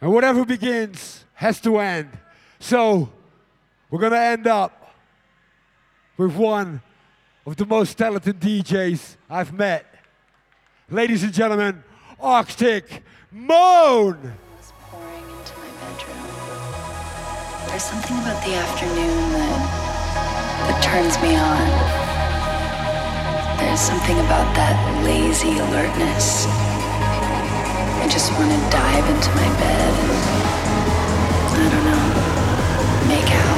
And whatever begins has to end. So we're going to end up with one of the most talented DJs I've met. Ladies and gentlemen, Arctic Moon. There's something about the afternoon that that turns me on. There's something about that lazy alertness. I just want to dive into my bed and I don't know, make out.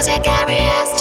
music carry us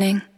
Burning.